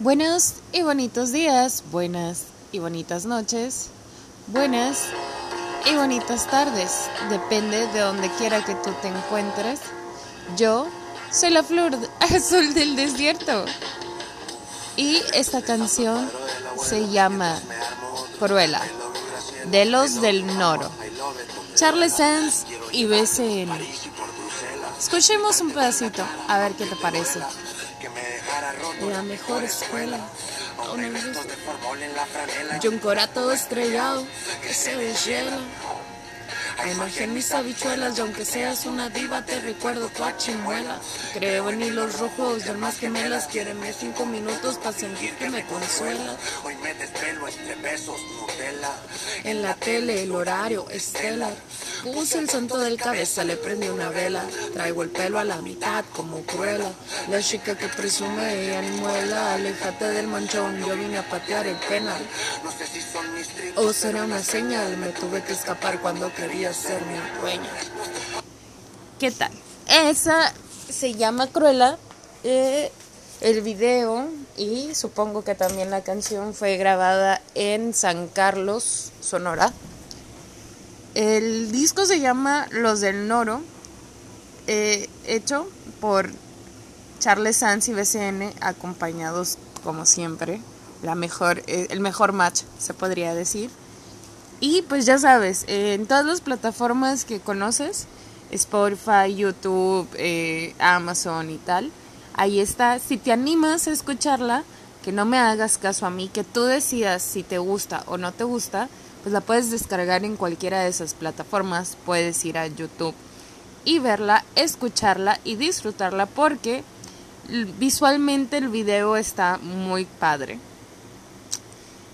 Buenos y bonitos días, buenas y bonitas noches, buenas y bonitas tardes, depende de donde quiera que tú te encuentres. Yo soy la flor azul del desierto y esta canción se llama Cruella, de los del Noro, Charles Sands y BCN. Escuchemos un pedacito, a ver qué te parece. La mejor escuela. Yo un corato estrellado que se deshiela. Imagen mis habichuelas y aunque seas una diva te recuerdo tu chimuela. Creo en hilos rojos y almas gemelas. Quiéreme cinco minutos para sentir que me consuela. Hoy metes pelo entre besos, Nutella. En la tele el horario estelar. Puse el santo del cabeza, le prendí una vela. Traigo el pelo a la mitad como cruela. La chica que presume ella ni muela. Aléjate del manchón, yo vine a patear el penal. O será una señal, me tuve que escapar cuando quería ser mi dueña. ¿Qué tal? Esa se llama Cruella. Eh, el video y supongo que también la canción fue grabada en San Carlos, Sonora. El disco se llama Los del Noro, eh, hecho por Charles Sanz y BCN, acompañados como siempre, la mejor, eh, el mejor match se podría decir. Y pues ya sabes, en todas las plataformas que conoces, Spotify, YouTube, eh, Amazon y tal, ahí está. Si te animas a escucharla, que no me hagas caso a mí, que tú decidas si te gusta o no te gusta, pues la puedes descargar en cualquiera de esas plataformas, puedes ir a YouTube y verla, escucharla y disfrutarla porque visualmente el video está muy padre.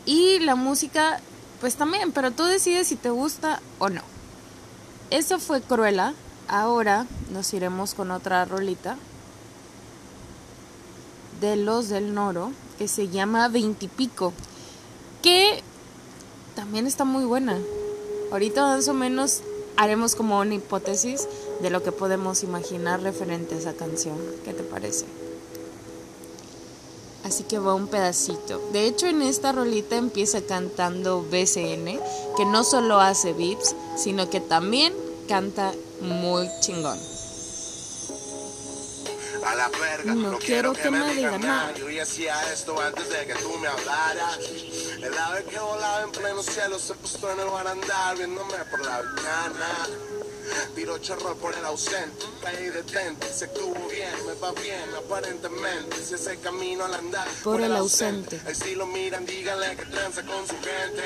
Y la música, pues también, pero tú decides si te gusta o no. Eso fue Cruella. Ahora nos iremos con otra rolita de los del Noro que se llama Veintipico. Que también está muy buena. Ahorita más o menos haremos como una hipótesis de lo que podemos imaginar referente a esa canción. ¿Qué te parece? Así que va un pedacito. De hecho, en esta rolita empieza cantando BCN, que no solo hace beats, sino que también canta muy chingón. A la verga, no, quiero, que, me digan nada. Yo ya hacía esto antes de que tú me hablaras. El ave que volaba en pleno cielo se puso en el barandal viéndome por la ventana. Tiro chorro por el ausente, caí detente, se estuvo bien, me va bien, aparentemente, si ese camino al andar por, el ausente. El si lo miran, díganle que tranza con su gente.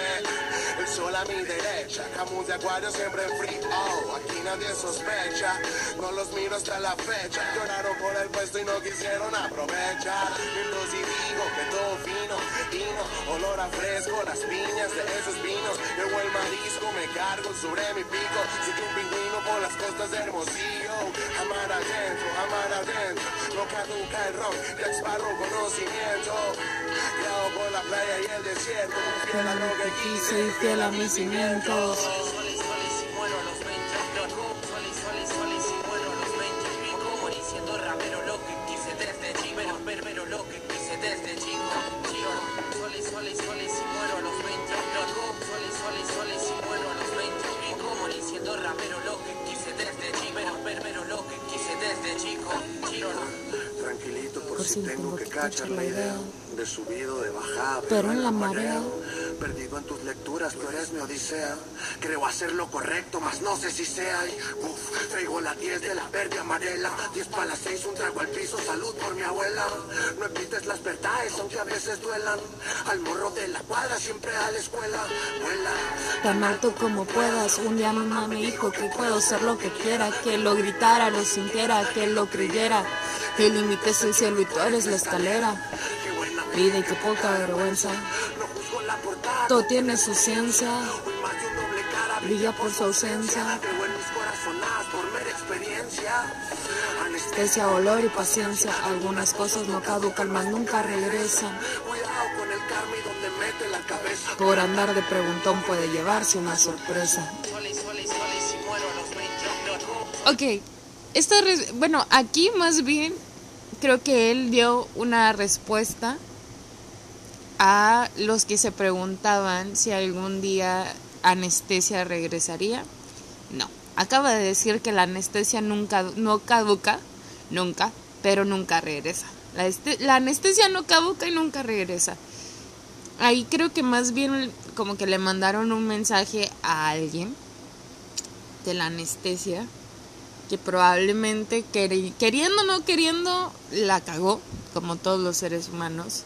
El sol a mi derecha, camus de acuario siempre en free, oh, aquí nadie sospecha. No los miro hasta la fecha, lloraron por el puesto y no quisieron aprovechar. Entonces digo que todo fino, vino, olor a fresco, las piñas de esos vinos. Luego el marisco me cargo sobre mi pico, soy un pingüino por las costas de Hermosillo. Amar adentro, amar adentro. No caduca el rock, te exparro conocimiento. Creado por la playa y el desierto. Fiel a lo que quise y fiel a mis cimientos. Idea de subido, de bajada, pero en la marea. Perdido en tus lecturas, tú eres mi odisea. Creo hacer lo correcto, mas no sé si sea. Y, uf, traigo la 10 de la verde amarela. 10 para las 6, un trago al piso, salud por mi abuela. No evites las verdades, aunque a veces duelan. Al morro de la cuadra, siempre a la escuela. Vuela. Tan alto como puedas, un día mi mamá me dijo que puedo ser lo que quiera, que lo gritara, lo sintiera, que lo creyera. El límite es el cielo y tú eres la escalera. Vida y qué poca vergüenza. Todo tiene su ciencia, brilla por su ausencia. Anestesia, olor y paciencia. Algunas cosas no caducan, más nunca regresan. Por andar de preguntón puede llevarse una sorpresa. Ok, esta bueno, aquí más bien creo que él dio una respuesta a los que se preguntaban si algún día anestesia regresaría. No, acaba de decir que la anestesia nunca no caduca, nunca, pero nunca regresa. La, este, la anestesia no caduca y nunca regresa. Ahí creo que más bien como que le mandaron un mensaje a alguien de la anestesia que probablemente queriendo o no queriendo la cagó como todos los seres humanos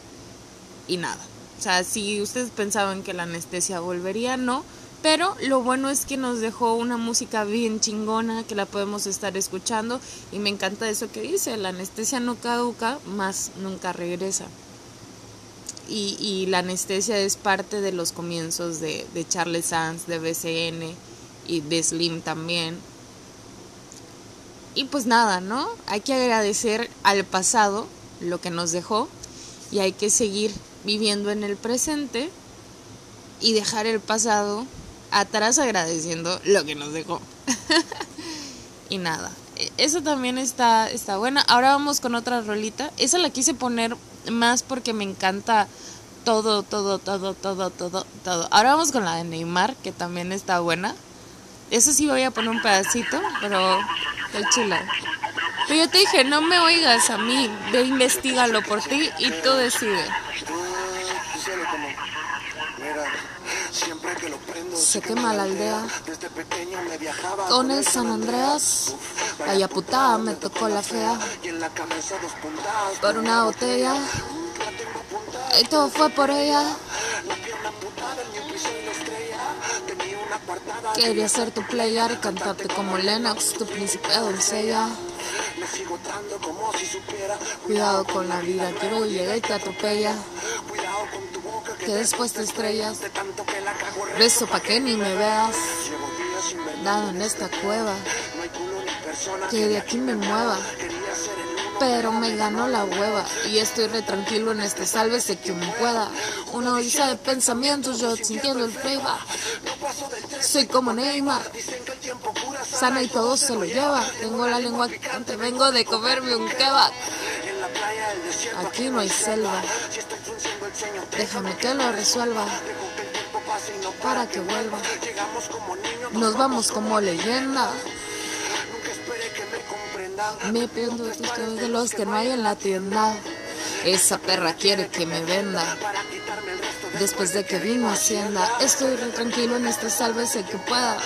y nada. O sea, si ustedes pensaban que la anestesia volvería, no. Pero lo bueno es que nos dejó una música bien chingona que la podemos estar escuchando y me encanta eso que dice, la anestesia no caduca, más nunca regresa. Y, y la anestesia es parte de los comienzos de, de Charles Sands, de BCN y de Slim también. Y pues nada, ¿no? Hay que agradecer al pasado lo que nos dejó y hay que seguir viviendo en el presente y dejar el pasado atrás agradeciendo lo que nos dejó. y nada, e, eso también está, está buena. Ahora vamos con otra rolita. Esa la quise poner más porque me encanta todo, todo, todo, todo, todo, todo. Ahora vamos con la de Neymar, que también está buena. Eso sí voy a poner un pedacito, pero está chila. Pero yo te dije, no me oigas a mí, ve investigalo por ti y tú decides. Se quema la aldea. Con el San Andreas, vaya putada, me tocó la fea. Por una botella. Y todo fue por ella. Quería ser tu player y cantarte como Lennox, tu príncipe doncella. Cuidado con la vida, quiero llegar y te atropella. Que después te estrellas. Beso pa' que ni me veas. Dado en esta cueva. Que de aquí me mueva pero me ganó la hueva y estoy re tranquilo en este sálvese quien pueda. Una odisea de pensamientos, yo sintiendo el playback. Soy como Neymar, sana y todo se lo lleva. Tengo la lengua te vengo de comerme un kebab. Aquí no hay selva, déjame que lo resuelva para que vuelva. Nos vamos como leyenda. Me pido de los que no hay en la tienda. Esa perra quiere que me venda. Después de que vino Hacienda, estoy re tranquilo en este sálvese que pueda.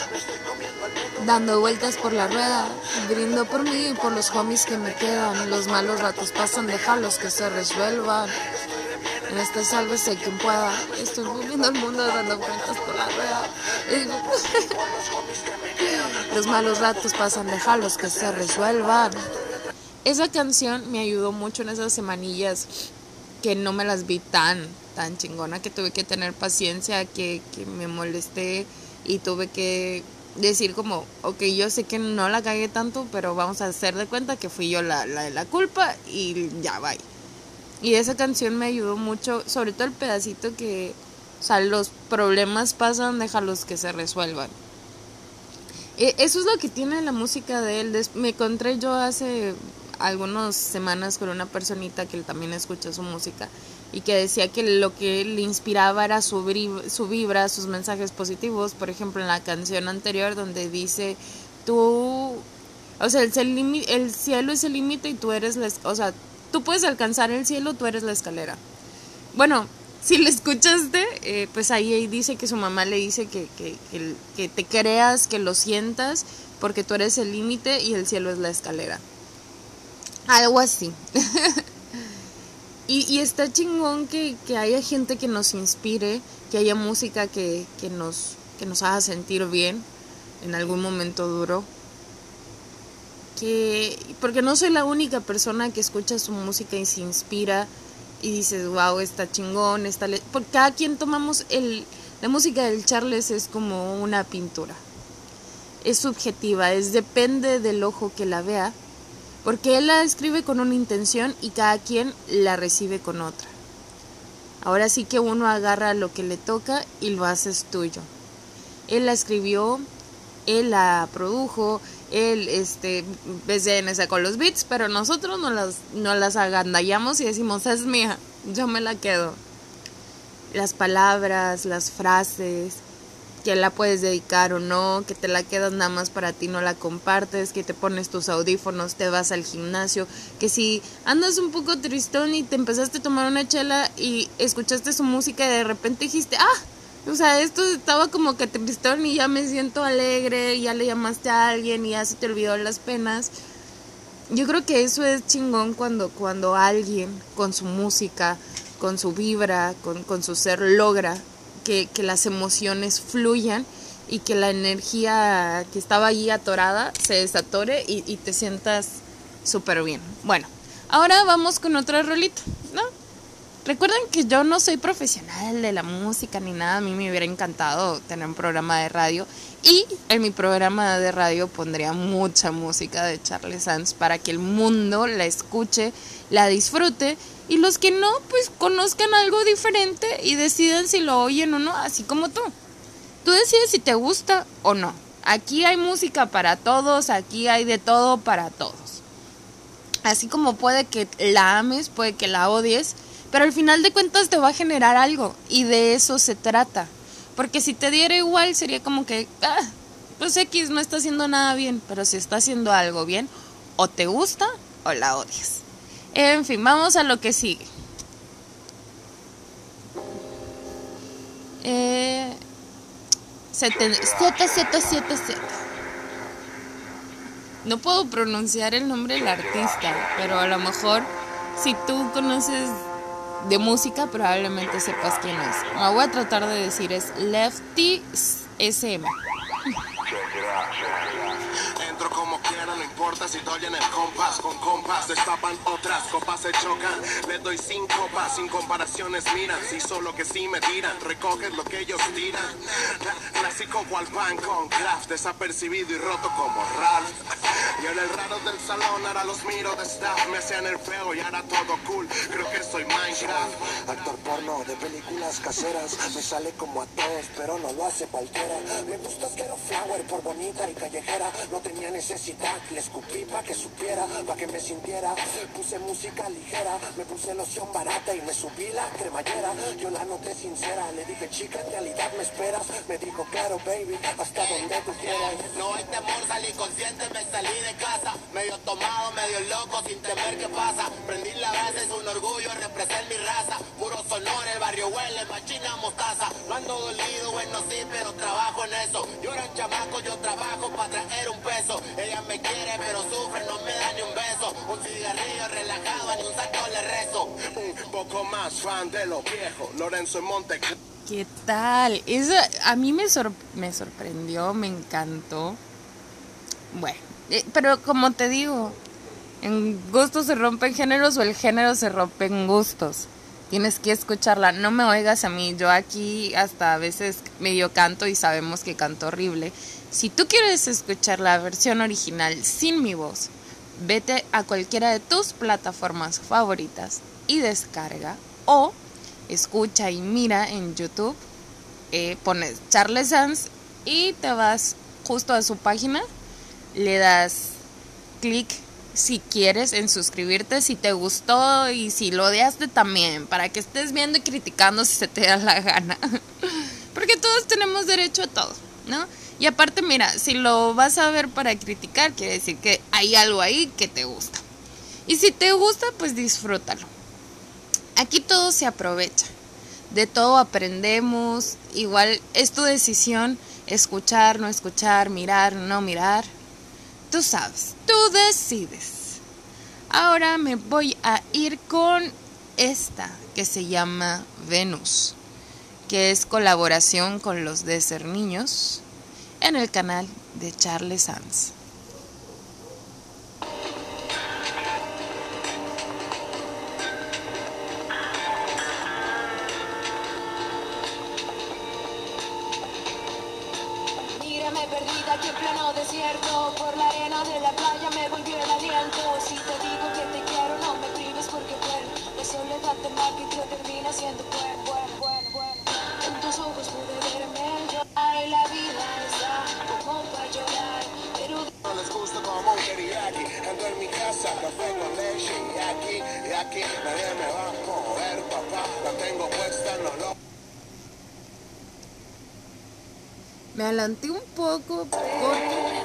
Dando vueltas por la rueda, brindo por mí y por los homies que me quedan. Los malos ratos pasan, déjalos que se resuelvan. En este sálvese quien pueda. Estoy moviendo el mundo dando vueltas por la rueda. Los malos ratos pasan, déjalos que se resuelvan. Esa canción me ayudó mucho en esas semanillas que no me las vi tan, tan chingona, que tuve que tener paciencia, que, que me molesté y tuve que decir como, ok, yo sé que no la cagué tanto, pero vamos a hacer de cuenta que fui yo la, la la culpa y ya, bye. Y esa canción me ayudó mucho, sobre todo el pedacito que, o sea, los problemas pasan, déjalos que se resuelvan. E, eso es lo que tiene la música de él. Me encontré yo hace algunas semanas con una personita que también escucha su música y que decía que lo que le inspiraba era su, vibra, sus mensajes positivos. Por ejemplo, en la canción anterior donde dice, tú, o sea, el, el cielo es el límite y tú eres la, o sea, tú puedes alcanzar el cielo, tú eres la escalera. Bueno, si le escuchaste, eh, pues ahí, dice que su mamá le dice que, que, que, te creas, que lo sientas, porque tú eres el límite y el cielo es la escalera. Algo así. y, y, está chingón que, que, haya gente que nos inspire, que haya música que, que, nos, que nos haga sentir bien en algún momento duro porque no soy la única persona que escucha su música y se inspira y dices, wow, está chingón, está... Porque cada quien tomamos el... La música del Charles es como una pintura. Es subjetiva, es depende del ojo que la vea, porque él la escribe con una intención y cada quien la recibe con otra. Ahora sí que uno agarra lo que le toca y lo haces tuyo. Él la escribió, él la produjo, él este BCN sacó los beats, pero nosotros no las, no las agandallamos y decimos, es mía, yo me la quedo. las palabras, las frases, que la puedes dedicar o no, que te la quedas nada más para ti, no la compartes, que te pones tus audífonos, te vas al gimnasio, que si andas un poco tristón y te empezaste a tomar una chela y escuchaste su música y de repente dijiste, ah, o sea, esto estaba como que tristón y ya me siento alegre, ya le llamaste a alguien y ya se te olvidó las penas. Yo creo que eso es chingón cuando, cuando alguien con su música, con su vibra, con, con su ser logra que, las emociones fluyan y que la energía que estaba allí atorada se desatore y, y te sientas súper bien. Bueno, ahora vamos con otra rolita, ¿no? Recuerden que yo no soy profesional de la música ni nada, a mí me hubiera encantado tener un programa de radio y en mi programa de radio pondría mucha música de Charles Sands para que el mundo la escuche, la disfrute y los que no, pues conozcan algo diferente y decidan si lo oyen o no, así como tú. Tú decides si te gusta o no. Aquí hay música para todos, aquí hay de todo para todos. Así como puede que la ames, puede que la odies, pero al final de cuentas te va a generar algo y de eso se trata. Porque si te diera igual sería como que, ah, pues X no está haciendo nada bien, pero si está haciendo algo bien, o te gusta o la odias. En fin, vamos a lo que sigue. Eh, 7777. No puedo pronunciar el nombre del artista, pero a lo mejor si tú conoces de música probablemente sepas quién es. Lo voy a tratar de decir es Lefty SM. Como quiera, no importa si en el compás. Con compás destapan otras copas se chocan. Le doy sin copas, sin comparaciones miran. Si solo que sí me tiran, recogen lo que ellos tiran. Clásico cual pan con craft, desapercibido y roto como Ralph. Y en el raro del salón, ahora los miro de staff. Me hacían el feo y ahora todo cool. Creo que soy Minecraft. Actor porno de películas caseras. Me sale como a todos, pero no lo hace cualquiera. Me gusta quiero flower por bonita y callejera. No tenía necesidad, le escupí pa' que supiera, pa' que me sintiera. Puse música ligera, me puse loción barata y me subí la cremallera. Yo la noté sincera, le dije chica, en realidad me esperas. Me dijo claro, baby, hasta donde tú quieras. No hay temor, salí consciente, me salí de casa. Medio tomado, medio loco, sin temer qué pasa. Prendí la base, es un orgullo, represent mi raza. Puro sonor, el barrio huele, machina mostaza. No ando dolido, bueno sí, pero trabajo en eso. Yo era un chamaco, yo trabajo para traer un peso. Ella me quiere, pero sufre, no me da ni un beso. Un cigarrillo relajado, ni un saco le rezo. Un poco más fan de lo viejo, Lorenzo en Monte. ¿Qué tal? Eso a mí me, sor me sorprendió, me encantó. Bueno, eh, pero como te digo, en gustos se rompen géneros o el género se rompe en gustos. Tienes que escucharla, no me oigas a mí, yo aquí hasta a veces medio canto y sabemos que canto horrible. Si tú quieres escuchar la versión original sin mi voz, vete a cualquiera de tus plataformas favoritas y descarga o escucha y mira en YouTube, eh, pones Charles Sands y te vas justo a su página, le das clic si quieres en suscribirte, si te gustó y si lo odiaste también, para que estés viendo y criticando si se te da la gana. Porque todos tenemos derecho a todo, ¿no? Y aparte, mira, si lo vas a ver para criticar, quiere decir que hay algo ahí que te gusta. Y si te gusta, pues disfrútalo. Aquí todo se aprovecha. De todo aprendemos. Igual es tu decisión escuchar, no escuchar, mirar, no mirar. Tú sabes, tú decides. Ahora me voy a ir con esta que se llama Venus, que es colaboración con los Desert Niños en el canal de Charles Sands. Mírame perdida aquí en plano desierto Por la arena de la playa me volvió el aliento. Si te digo que te quiero no me prives porque bueno La soledad te marca y te termina siendo bueno, bueno, bueno, bueno En tus ojos pude verme yo. Ay, la vida como un teriyaki. Ando en mi casa, café con leche y aquí, y aquí nadie me va a coger, papá. La tengo puesta, no lo... Me adelanté un poco porque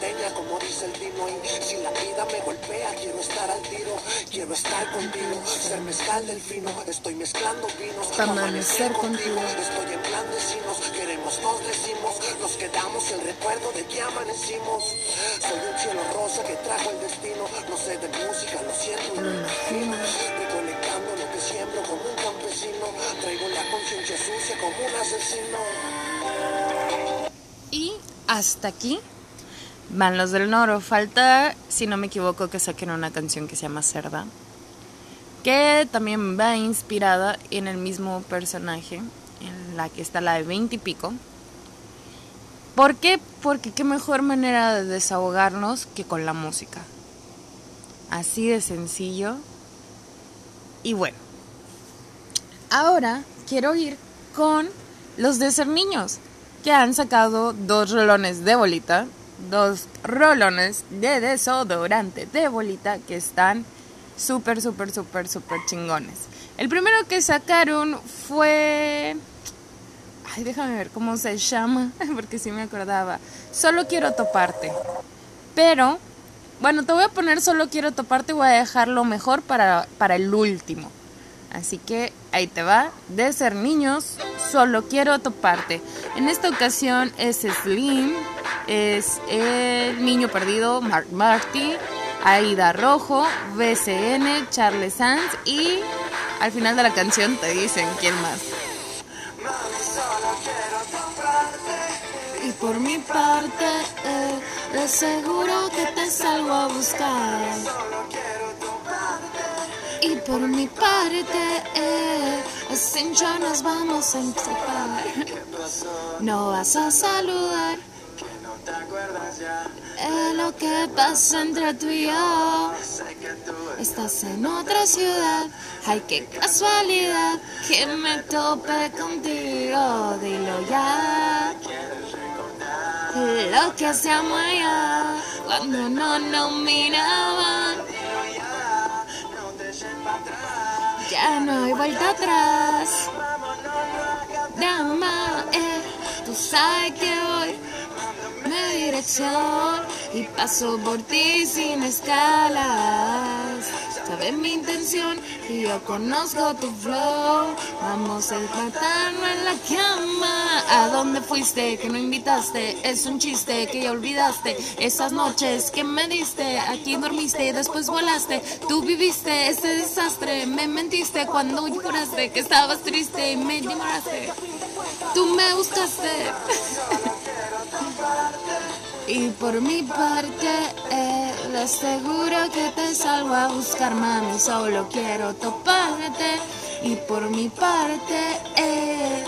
Como dice el vino. Y si la vida me golpea, quiero estar al tiro. Quiero estar contigo, ser mezcal del fino. Estoy mezclando vinos. Amanecer contigo. Estoy en clandestinos. Queremos, nos decimos. Nos quedamos el recuerdo de que amanecimos. Soy un cielo rosa que trajo el destino. No sé de música, lo siento lo imagino. Recolectando lo que siembro como un campesino. Traigo la conciencia sucia como un asesino. Y hasta aquí van los del Noro. Falta, si no me equivoco, que saquen una canción que se llama Cerda. Que también va inspirada en el mismo personaje, en la que está la de 20 y pico. ¿Por qué? Porque qué mejor manera de desahogarnos que con la música. Así de sencillo. Y bueno, ahora quiero ir con los de ser niños, que han sacado dos rolones de bolita, dos rolones de desodorante de bolita que están súper, súper, súper, súper chingones. El primero que sacaron fue... Ay, déjame ver cómo se llama, porque sí me acordaba. Solo quiero toparte. Pero, bueno, te voy a poner solo quiero toparte y voy a dejarlo mejor para, para el último. Así que ahí te va. De ser niños, solo quiero toparte. En esta ocasión es Slim, es el niño perdido, Mark Marty, Aida Rojo, BCN, Charles Sanz y al final de la canción te dicen quién más. Y por mi parte, eh, de seguro que te salgo a buscar. Y por mi parte, eh, sin yo nos vamos a escapar. No vas a saludar. Es lo que pasa entre tú y yo. Estás en otra ciudad. Ay, qué casualidad que me tope contigo. Dilo ya. Lo que hacíamos allá cuando no nos miraban. Ya no hay vuelta atrás. Dama, eh, tú sabes que voy mi dirección y paso por ti sin escalas. Sabes mi intención y yo conozco tu flow. Vamos a matarnos en la cama. ¿A dónde fuiste que no invitaste? Es un chiste que ya olvidaste. Esas noches que me diste, aquí dormiste y después volaste. Tú viviste ese desastre, me mentiste cuando lloraste que estabas triste y me ignoraste. Tú me buscaste. Y por mi parte, eh, le aseguro que te salgo a buscar, mami. Solo quiero toparte. Y por mi parte, eh,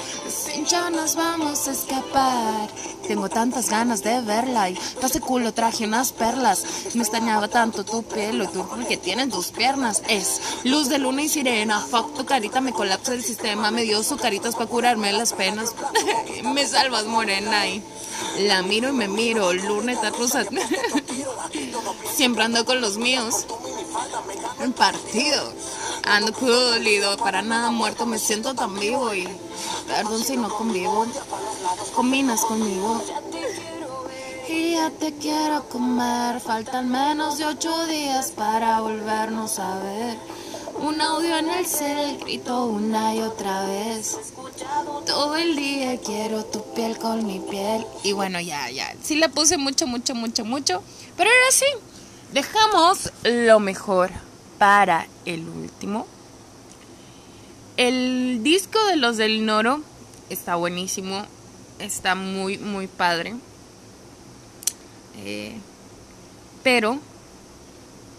ya nos vamos a escapar. Tengo tantas ganas de verla y pa' ese culo traje unas perlas. Me extrañaba tanto tu pelo y tu que tienen tus piernas. Es luz de luna y sirena. Fuck tu carita, me colapsa el sistema. Me dio su caritas para curarme las penas. me salvas morena y la miro y me miro. Luneta rusa. Siempre ando con los míos. En partido. Ando culido, para nada muerto, me siento tan vivo y perdón si no convivo. Combinas conmigo. Y ya te quiero comer, faltan menos de ocho días para volvernos a ver. Un audio en el cel, grito una y otra vez. Todo el día quiero tu piel con mi piel. Y bueno, ya, ya. Sí le puse mucho, mucho, mucho, mucho. Pero ahora sí, dejamos lo mejor para el último. El disco de los del Noro está buenísimo. Está muy, muy padre. Eh, pero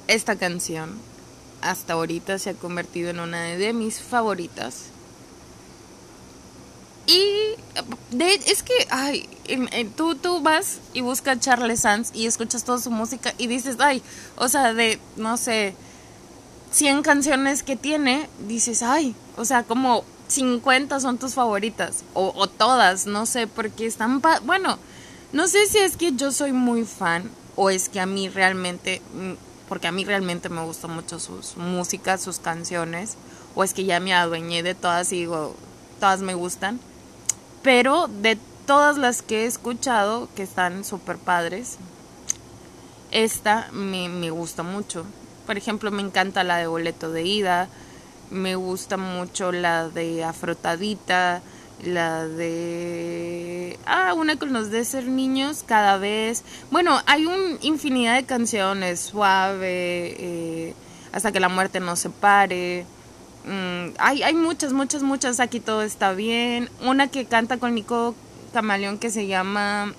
esta canción hasta ahorita se ha convertido en una de mis favoritas. Y de, es que, ay, em, em, tú, tú vas y buscas Charles Sands y escuchas toda su música y dices, ay, o sea, de, no sé, 100 canciones que tiene, dices, ay, o sea, como 50 son tus favoritas, o, o todas, no sé, porque están, pa bueno, no sé si es que yo soy muy fan o es que a mí realmente, mm, porque a mí realmente me gusta mucho sus músicas, sus canciones, o es que ya me adueñé de todas y digo, todas me gustan, pero de todas las que he escuchado, que están súper padres, esta me, me gusta mucho. Por ejemplo, me encanta la de Boleto de Ida, me gusta mucho la de Afrotadita, la de ah una con los de ser niños cada vez. Bueno hay un infinidad de canciones suave eh, hasta que la muerte nos separe Mm, hay hay muchas muchas muchas aquí todo está bien. Una que canta con Nico Camaleón que se llama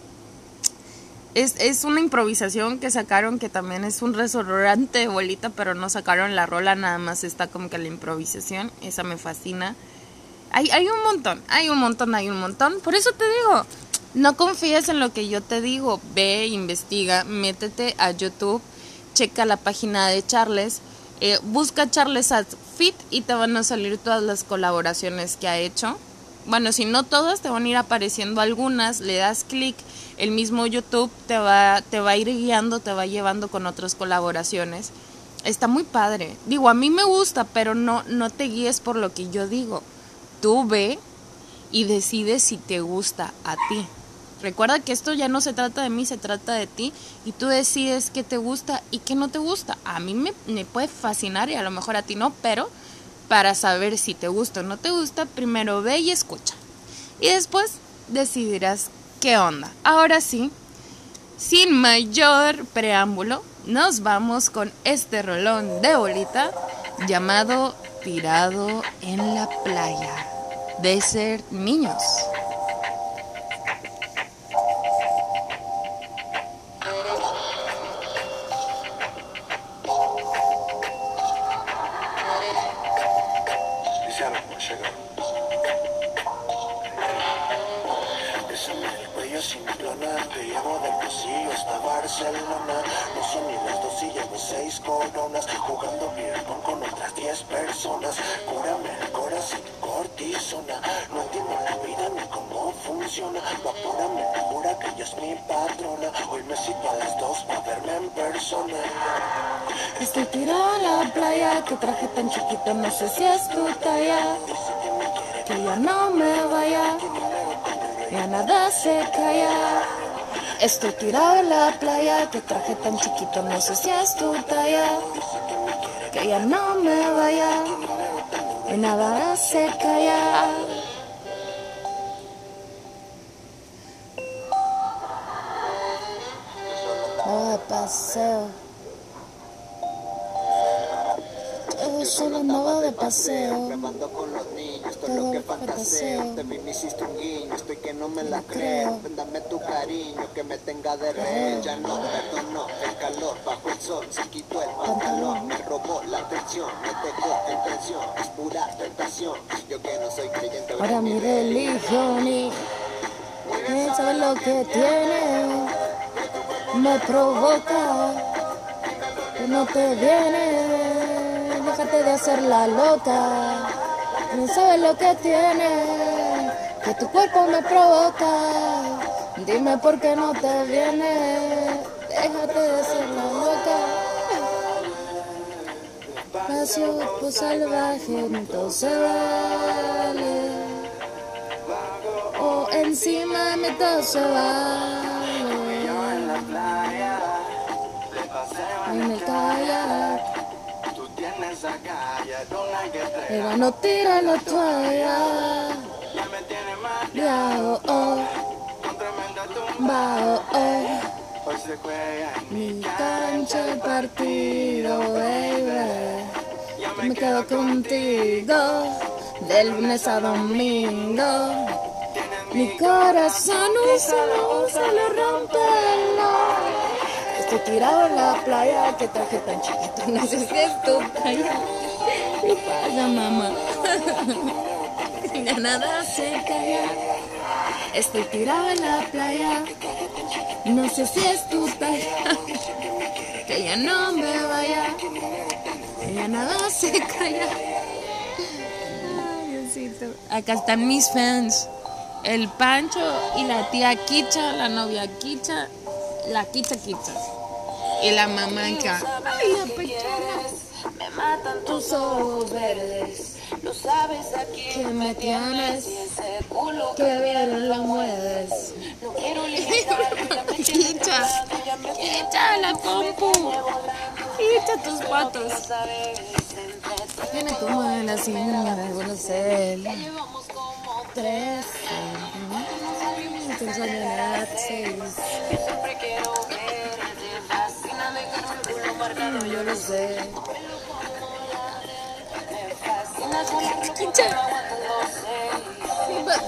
es, es una improvisación que sacaron que también es un restaurante de bolita pero no sacaron la rola nada más está como que la improvisación esa me fascina hay, hay un montón, hay un montón, hay un montón. Por eso te digo, no confíes en lo que yo te digo. Ve, investiga, métete a YouTube, checa la página de Charles, eh, busca Charles at Fit y te van a salir todas las colaboraciones que ha hecho. Bueno, si no todas, te van a ir apareciendo algunas, le das clic, el mismo YouTube te va, te va a ir guiando, te va llevando con otras colaboraciones. Está muy padre. Digo, a mí me gusta, pero no, no te guíes por lo que yo digo tú ve y decides si te gusta a ti. Recuerda que esto ya no se trata de mí, se trata de ti y tú decides qué te gusta y qué no te gusta. A mí me, me puede fascinar y a lo mejor a ti no, pero para saber si te gusta o no te gusta, primero ve y escucha. Y después decidirás qué onda. Ahora sí, sin mayor preámbulo, nos vamos con este rolón de bolita llamado Tirado en la playa de ser niños. Te llevo del pasillo hasta Barcelona. No son ni las dos y llevo seis coronas, jugando beer pong con otras diez personas. Cúrame el corazón cortisona, no entiendo la vida ni cómo funciona. Vapórame, jura que ella es mi patrona. Hoy me cito a las dos para verme en persona. Estoy tirado en la playa, que traje tan chiquito, no sé si es tu talla. Que ya no me vaya, ya nada se calla. Estoy tirado en la playa, que traje tan chiquito, no sé si es tu talla. Que ya no me vaya, y nada se calla. De paseo. Yo solo andaba de paseo. Grabando con los niños, todo Todo lo que fantaseo. De mí me hiciste un guiño, estoy que no me la creo. Dame tu cariño, que me tenga de rehén. Ya no perdonó el calor bajo el sol. Se quitó el pantalón, me robó la atención. Me dejó en tensión, es pura tentación. Yo que no soy creyente, Ahora mi religión y él sabe lo que tiene. Me provoca, que no te viene. De hacer la loca. No sabes lo que tiene, que tu cuerpo me provoca. Dime por qué no te viene. Déjate de hacer la loca. Espacio pues salvaje, entonces vale. O encima de mí todo se vale. Pero no tira la toalla. Ya, oh, oh. Va, oh. Mi cancha el partido, baby. Me quedo contigo del lunes a domingo. Mi corazón un solo, un solo rompelo. Estoy tirado en la playa que traje tan chiquito, no sé si es tu talla. ¿Qué pasa, mamá? Ya nada se calla. Estoy tirado en la playa, no sé si es tu talla. Que ya no me vaya, ya nada se calla. Ay, Diosito. Acá están mis fans. El Pancho y la tía Kicha, la novia Kicha, la Kicha Kicha. Y la mamá acá. Ay, la matan tus ojos verdes. Lo sabes aquí Que me tienes. Y ese culo Que bien lo mueves. no quiero tienes Quita. la compu. Quita tus patos. Viene como de la cima de. Llevamos como Tres. Tres años, siempre quiero verte. Fascina dejarme el culo marcado. Yo lo sé. Quicha.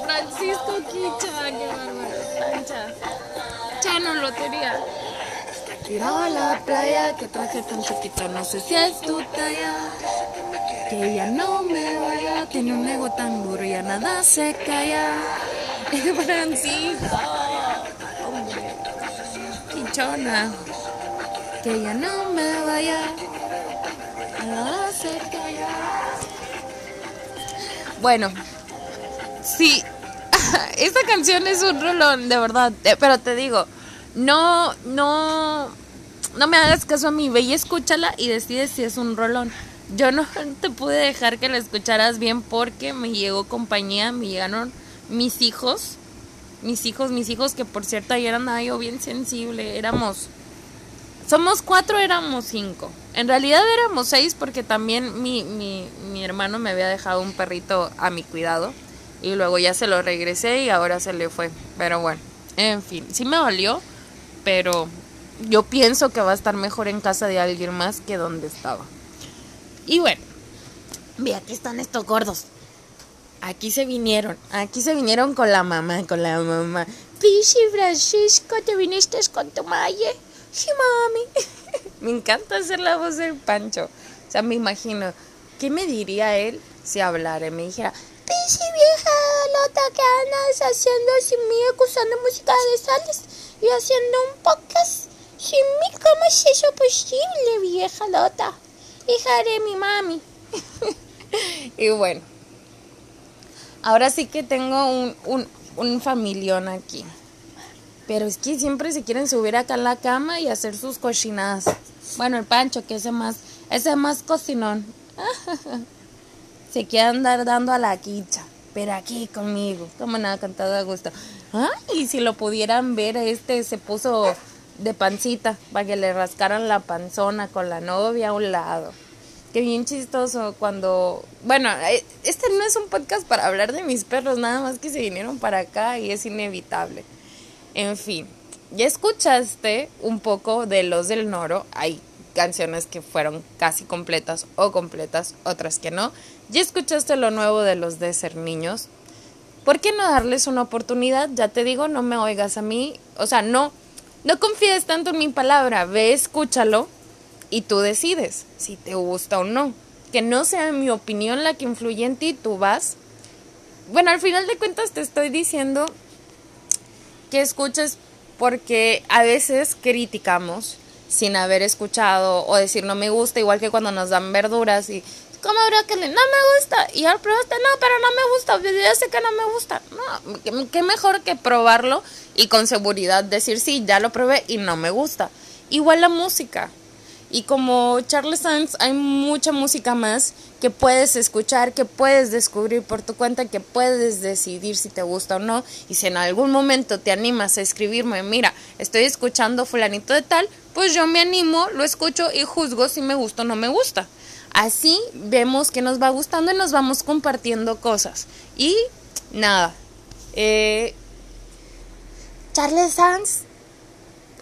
Francisco Quicha, qué bárbaro. Concha. Chano Lotería. Tirado a la playa, que traje tan chiquito, no sé si es tu talla. Que ella no me vaya, tiene un ego tan duro, ya nada se calla. Francisco, quichona. Que ella no me vaya, nada se calla. Bueno, Sí, esta canción es un rolón, de verdad. Eh, Pero te digo, no, no, no me hagas caso a mí. Ve y escúchala y decides si es un rolón. Yo no te pude dejar que la escucharas bien porque me llegó compañía, me llegaron mis hijos, mis hijos, mis hijos, que por cierto ayer andaba yo bien sensible. Éramos, somos cuatro, éramos cinco. En realidad éramos seis porque también mi, mi, hermano me había dejado un perrito a mi cuidado. Y luego ya se lo regresé y ahora se le fue. Pero bueno, en fin, sí me dolió, pero yo pienso que va a estar mejor en casa de alguien más que donde estaba. Y bueno, ve, aquí están estos gordos. Aquí se vinieron, aquí se vinieron con la mamá, con la mamá. Pichi Francisco, ¿te viniste con tu maye? Sí, mami. me encanta hacer la voz del Pancho. O sea, me imagino, ¿qué me diría él si hablara me dijera, Pichi vieja lota, ¿qué andas haciendo sin mí, acusando música de sales y haciendo un podcast? Sin mí, ¿cómo es eso posible, vieja lota? Hija de mi mami. y bueno, ahora sí que tengo un, un, un familión aquí. Pero es que siempre se quieren subir acá en la cama y hacer sus cochinadas. Bueno, el Pancho, que ese más, ese más cocinón. se quiere andar dando a la quicha. Pero aquí conmigo, como nada, con todo gusto. Ah, y si lo pudieran ver, este se puso de pancita para que le rascaran la panzona con la novia a un lado. Qué bien chistoso cuando... Bueno, eh, este no es un podcast para hablar de mis perros, nada más que se vinieron para acá y es inevitable. En fin, ya escuchaste un poco de Los del Noro. Hay canciones que fueron casi completas o completas, otras que no. Ya escuchaste lo nuevo de los de Ser Niños. ¿Por qué no darles una oportunidad? Ya te digo, no me oigas a mí. O sea, no, no confíes tanto en mi palabra. Ve, escúchalo y tú decides si te gusta o no. Que no sea mi opinión la que influye en ti, tú vas. Bueno, al final de cuentas te estoy diciendo escuches porque a veces criticamos sin haber escuchado o decir no me gusta, igual que cuando nos dan verduras y ¿cómo brócoli? No me gusta. Y al probaste, no, pero no me gusta. Pues Yo sé que no me gusta. No, qué mejor que probarlo y con seguridad decir sí, ya lo probé y no me gusta. Igual la música. Y como Charles Sands, hay mucha música más que puedes escuchar, que puedes descubrir por tu cuenta, que puedes decidir si te gusta o no. Y si en algún momento te animas a escribirme, mira, estoy escuchando fulanito de tal, pues yo me animo, lo escucho y juzgo si me gusta o no me gusta. Así vemos que nos va gustando y nos vamos compartiendo cosas. Y nada, eh, Charles Sands,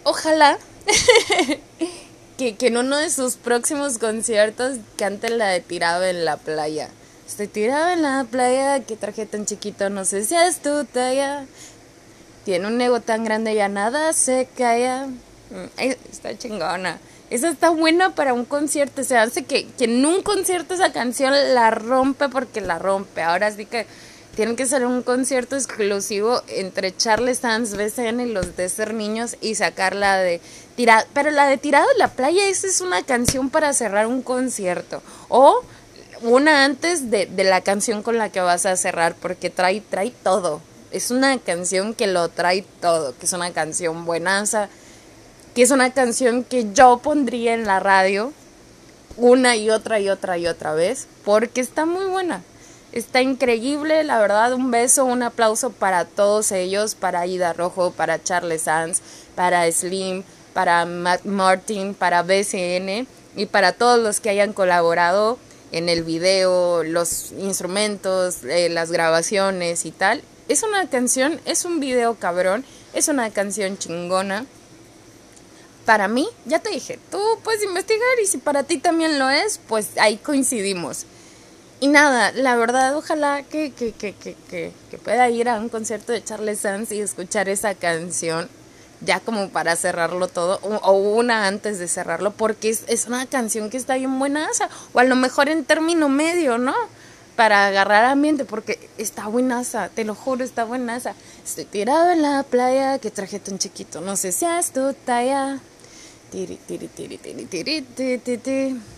ojalá que, que en uno de sus próximos conciertos cante la de tirado en la playa. Estoy tirado en la playa, que traje tan chiquito, no sé si es tu talla. Tiene un ego tan grande, ya nada se calla. Mm, Está chingona. Esa está buena para un concierto. Se hace que, que en un concierto esa canción la rompe porque la rompe. Ahora sí que tiene que ser un concierto exclusivo entre Charles Sands, BCN y los de Ser Niños y sacar la de tirado. Pero la de Tirado en la Playa, esa es una canción para cerrar un concierto. O una antes de, de la canción con la que vas a cerrar, porque trae, trae todo. Es una canción que lo trae todo, que es una canción buenaza. que es una canción que yo pondría en la radio una y otra y otra y otra vez, porque está muy buena. Está increíble, la verdad, un beso, un aplauso para todos ellos, para Ida Rojo, para Charles Sanz, para Slim, para Matt Martin, para BCN y para todos los que hayan colaborado en el video, los instrumentos, eh, las grabaciones y tal. Es una canción, es un video cabrón, es una canción chingona. Para mí, ya te dije, tú puedes investigar y si para ti también lo es, pues ahí coincidimos. Y nada, la verdad, ojalá que, que, que, que, que pueda ir a un concierto de Charles Sanz y escuchar esa canción ya como para cerrarlo todo, o, una antes de cerrarlo, porque es, es, una canción que está bien buena, o a lo mejor en término medio, ¿no? Para agarrar ambiente, porque está buenaza, te lo juro, está buenaza. Estoy tirado en la playa, que traje tan chiquito, no sé si es tu talla. Tiri, tiri, tiri, tiri, tiri, tiri, tiri.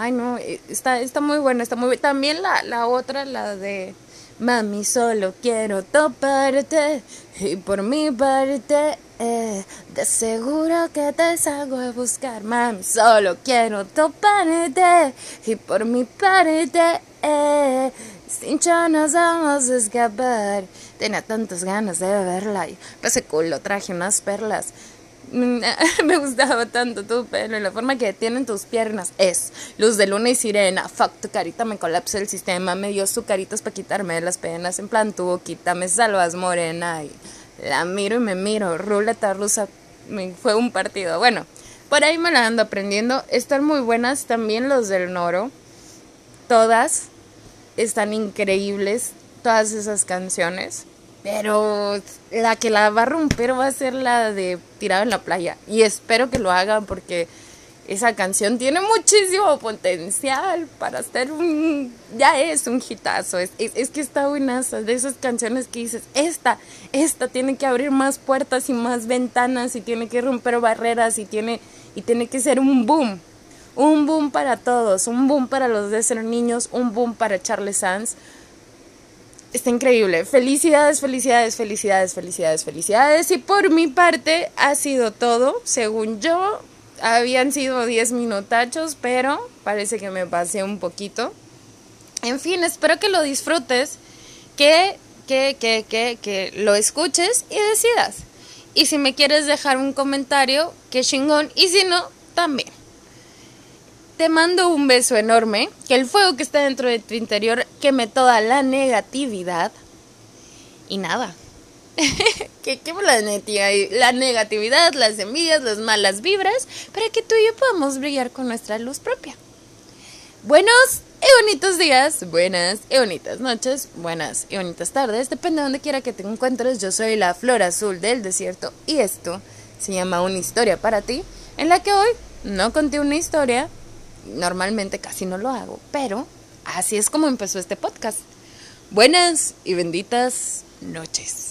Ay, no, está, está muy buena, está muy. También la, la otra, la de... Mami, solo quiero toparte y por mi parte eh, de seguro que te salgo a buscar, mami. Solo quiero toparte y por mi parte, eh, sin nos vamos a escapar. Tenía tantas ganas de verla y ese culo traje unas perlas. Me gustaba tanto tu pelo y la forma que tienen tus piernas es luz de luna y sirena. Fuck, tu carita me colapsa el sistema. Me dio su caritas para quitarme las penas. En plan, tu boquita me salvas morena. Y la miro y me miro. Ruleta rusa fue un partido. Bueno, por ahí me la ando aprendiendo. Están muy buenas también los del Noro. Todas están increíbles. Todas esas canciones. Pero la que la va a romper va a ser la de Tirado en la playa. Y espero que lo hagan porque esa canción tiene muchísimo potencial para ser un... Ya es un hitazo, es, es, que está buenaza, de esas canciones que dices, esta, esta tiene que abrir más puertas y más ventanas y tiene que romper barreras y tiene, y tiene que ser un boom, un boom para todos, un boom para los de ser niños, un boom para Charles Sanz. Está increíble. Felicidades, felicidades, felicidades, felicidades, felicidades. Y por mi parte ha sido todo, según yo habían sido 10 minutachos, pero parece que me pasé un poquito. En fin, espero que lo disfrutes, que, que, que, que, que lo escuches y decidas. Y si me quieres dejar un comentario, que chingón. Y si no, también. Te mando un beso enorme, que el fuego que está dentro de tu interior queme toda la negatividad. Y nada, que qué la, la negatividad, las envidias, las malas vibras, para que tú y yo podamos brillar con nuestra luz propia. Buenos y bonitos días, buenas y bonitas noches, buenas y bonitas tardes, depende de donde quiera que te encuentres. Yo soy la flor azul del desierto y esto se llama una historia para ti, en la que hoy no conté una historia, normalmente casi no lo hago, pero así es como empezó este podcast. Buenas y benditas noches.